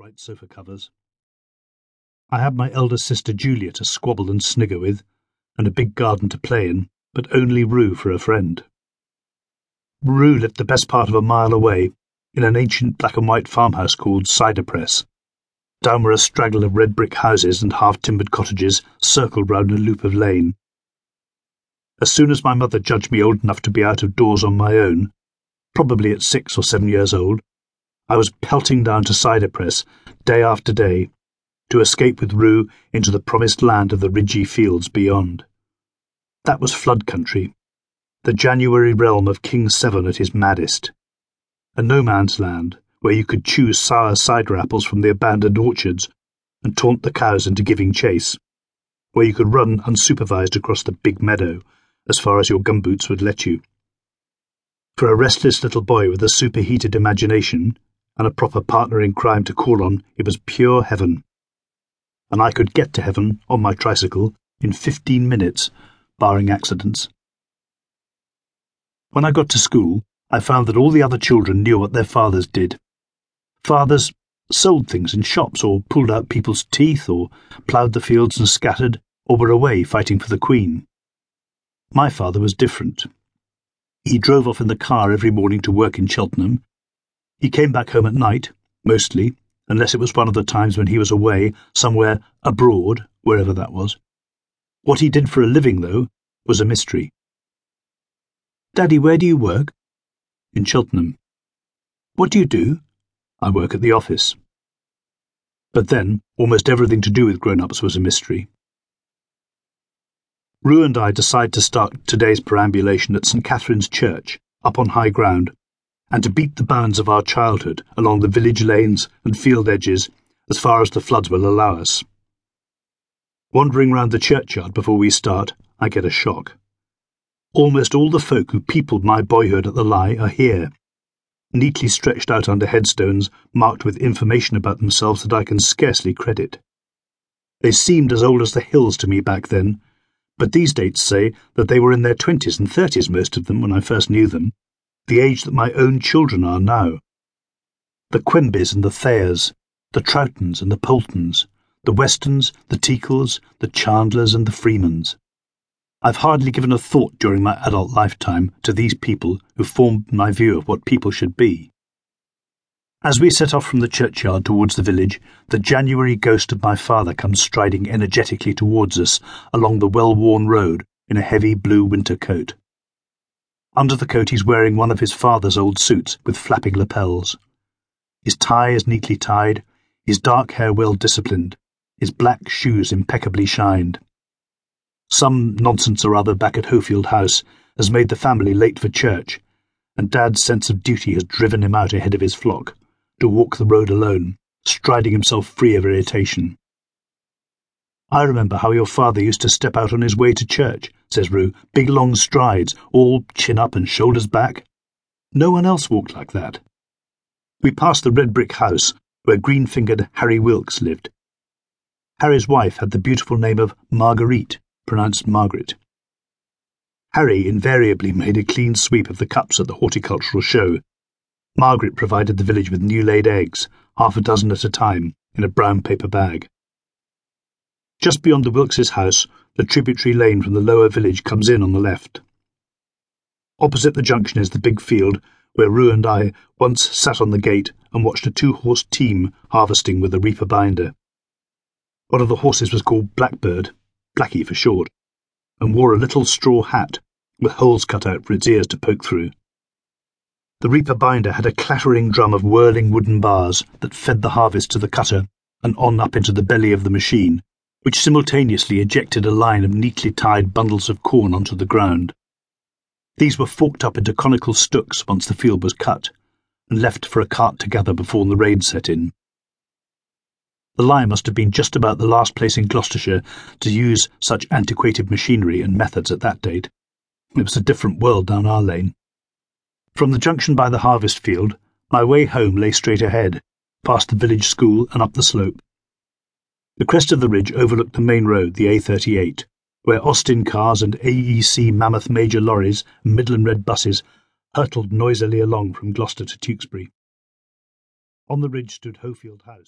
bright sofa covers. I had my elder sister Julia to squabble and snigger with, and a big garden to play in, but only Rue for a friend. Rue lived the best part of a mile away, in an ancient black and white farmhouse called Cider Press, down where a straggle of red brick houses and half timbered cottages circled round a loop of lane. As soon as my mother judged me old enough to be out of doors on my own, probably at six or seven years old, I was pelting down to Cider Press day after day to escape with Rue into the promised land of the ridgy fields beyond. That was flood country, the January realm of King Severn at his maddest. A no man's land where you could choose sour cider apples from the abandoned orchards and taunt the cows into giving chase, where you could run unsupervised across the big meadow as far as your gumboots would let you. For a restless little boy with a superheated imagination and a proper partner in crime to call on, it was pure heaven. And I could get to heaven on my tricycle in fifteen minutes, barring accidents. When I got to school, I found that all the other children knew what their fathers did. Fathers sold things in shops, or pulled out people's teeth, or ploughed the fields and scattered, or were away fighting for the Queen. My father was different. He drove off in the car every morning to work in Cheltenham. He came back home at night, mostly, unless it was one of the times when he was away, somewhere abroad, wherever that was. What he did for a living, though, was a mystery. Daddy, where do you work? In Cheltenham. What do you do? I work at the office. But then, almost everything to do with grown ups was a mystery. Rue and I decide to start today's perambulation at St. Catherine's Church, up on high ground, and to beat the bounds of our childhood along the village lanes and field edges as far as the floods will allow us. Wandering round the churchyard before we start, I get a shock. Almost all the folk who peopled my boyhood at the Leigh are here, neatly stretched out under headstones marked with information about themselves that I can scarcely credit. They seemed as old as the hills to me back then, but these dates say that they were in their twenties and thirties, most of them, when I first knew them, the age that my own children are now. The Quimbys and the Thayers, the Troutons and the Poltons, the Westons, the Teakles, the Chandlers and the Freemans. I've hardly given a thought during my adult lifetime to these people who formed my view of what people should be. As we set off from the churchyard towards the village, the January ghost of my father comes striding energetically towards us along the well worn road in a heavy blue winter coat. Under the coat, he's wearing one of his father's old suits with flapping lapels. His tie is neatly tied, his dark hair well disciplined, his black shoes impeccably shined. Some nonsense or other back at Hofield House has made the family late for church, and Dad's sense of duty has driven him out ahead of his flock to walk the road alone, striding himself free of irritation. I remember how your father used to step out on his way to church, says Rue, big long strides, all chin up and shoulders back. No one else walked like that. We passed the red brick house where green fingered Harry Wilkes lived. Harry's wife had the beautiful name of Marguerite, pronounced Margaret. Harry invariably made a clean sweep of the cups at the horticultural show, Margaret provided the village with new laid eggs, half a dozen at a time, in a brown paper bag. Just beyond the Wilkes's house, the tributary lane from the lower village comes in on the left. Opposite the junction is the big field where Rue and I once sat on the gate and watched a two horse team harvesting with a reaper binder. One of the horses was called Blackbird, Blackie for short, and wore a little straw hat with holes cut out for its ears to poke through. The reaper binder had a clattering drum of whirling wooden bars that fed the harvest to the cutter and on up into the belly of the machine, which simultaneously ejected a line of neatly tied bundles of corn onto the ground. These were forked up into conical stooks once the field was cut, and left for a cart to gather before the rain set in. The Leigh must have been just about the last place in Gloucestershire to use such antiquated machinery and methods at that date. It was a different world down our lane. From the junction by the harvest field, my way home lay straight ahead, past the village school and up the slope. The crest of the ridge overlooked the main road, the A38, where Austin cars and AEC mammoth major lorries and Midland Red buses hurtled noisily along from Gloucester to Tewkesbury. On the ridge stood Hofield House.